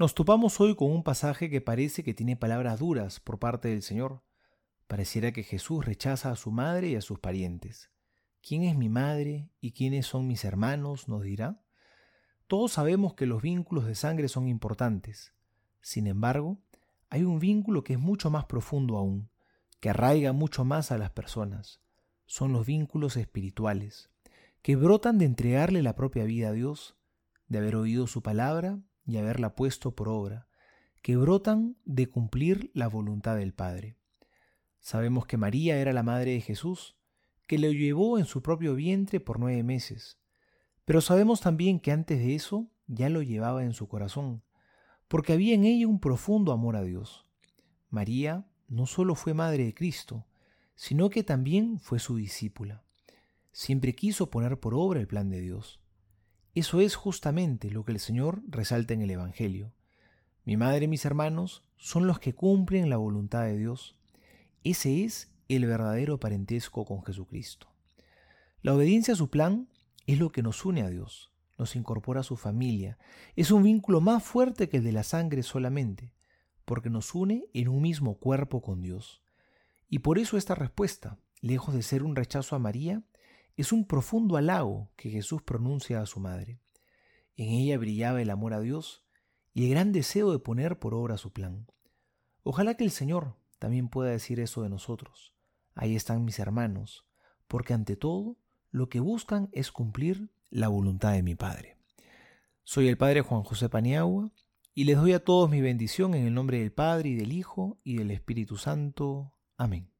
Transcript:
Nos topamos hoy con un pasaje que parece que tiene palabras duras por parte del Señor. Pareciera que Jesús rechaza a su madre y a sus parientes. ¿Quién es mi madre y quiénes son mis hermanos? nos dirá. Todos sabemos que los vínculos de sangre son importantes. Sin embargo, hay un vínculo que es mucho más profundo aún, que arraiga mucho más a las personas. Son los vínculos espirituales, que brotan de entregarle la propia vida a Dios, de haber oído su palabra y haberla puesto por obra, que brotan de cumplir la voluntad del Padre. Sabemos que María era la madre de Jesús, que le llevó en su propio vientre por nueve meses, pero sabemos también que antes de eso ya lo llevaba en su corazón, porque había en ella un profundo amor a Dios. María no solo fue madre de Cristo, sino que también fue su discípula. Siempre quiso poner por obra el plan de Dios. Eso es justamente lo que el Señor resalta en el Evangelio. Mi madre y mis hermanos son los que cumplen la voluntad de Dios. Ese es el verdadero parentesco con Jesucristo. La obediencia a su plan es lo que nos une a Dios, nos incorpora a su familia. Es un vínculo más fuerte que el de la sangre solamente, porque nos une en un mismo cuerpo con Dios. Y por eso esta respuesta, lejos de ser un rechazo a María, es un profundo halago que Jesús pronuncia a su madre. En ella brillaba el amor a Dios y el gran deseo de poner por obra su plan. Ojalá que el Señor también pueda decir eso de nosotros. Ahí están mis hermanos, porque ante todo lo que buscan es cumplir la voluntad de mi Padre. Soy el Padre Juan José Paniagua y les doy a todos mi bendición en el nombre del Padre y del Hijo y del Espíritu Santo. Amén.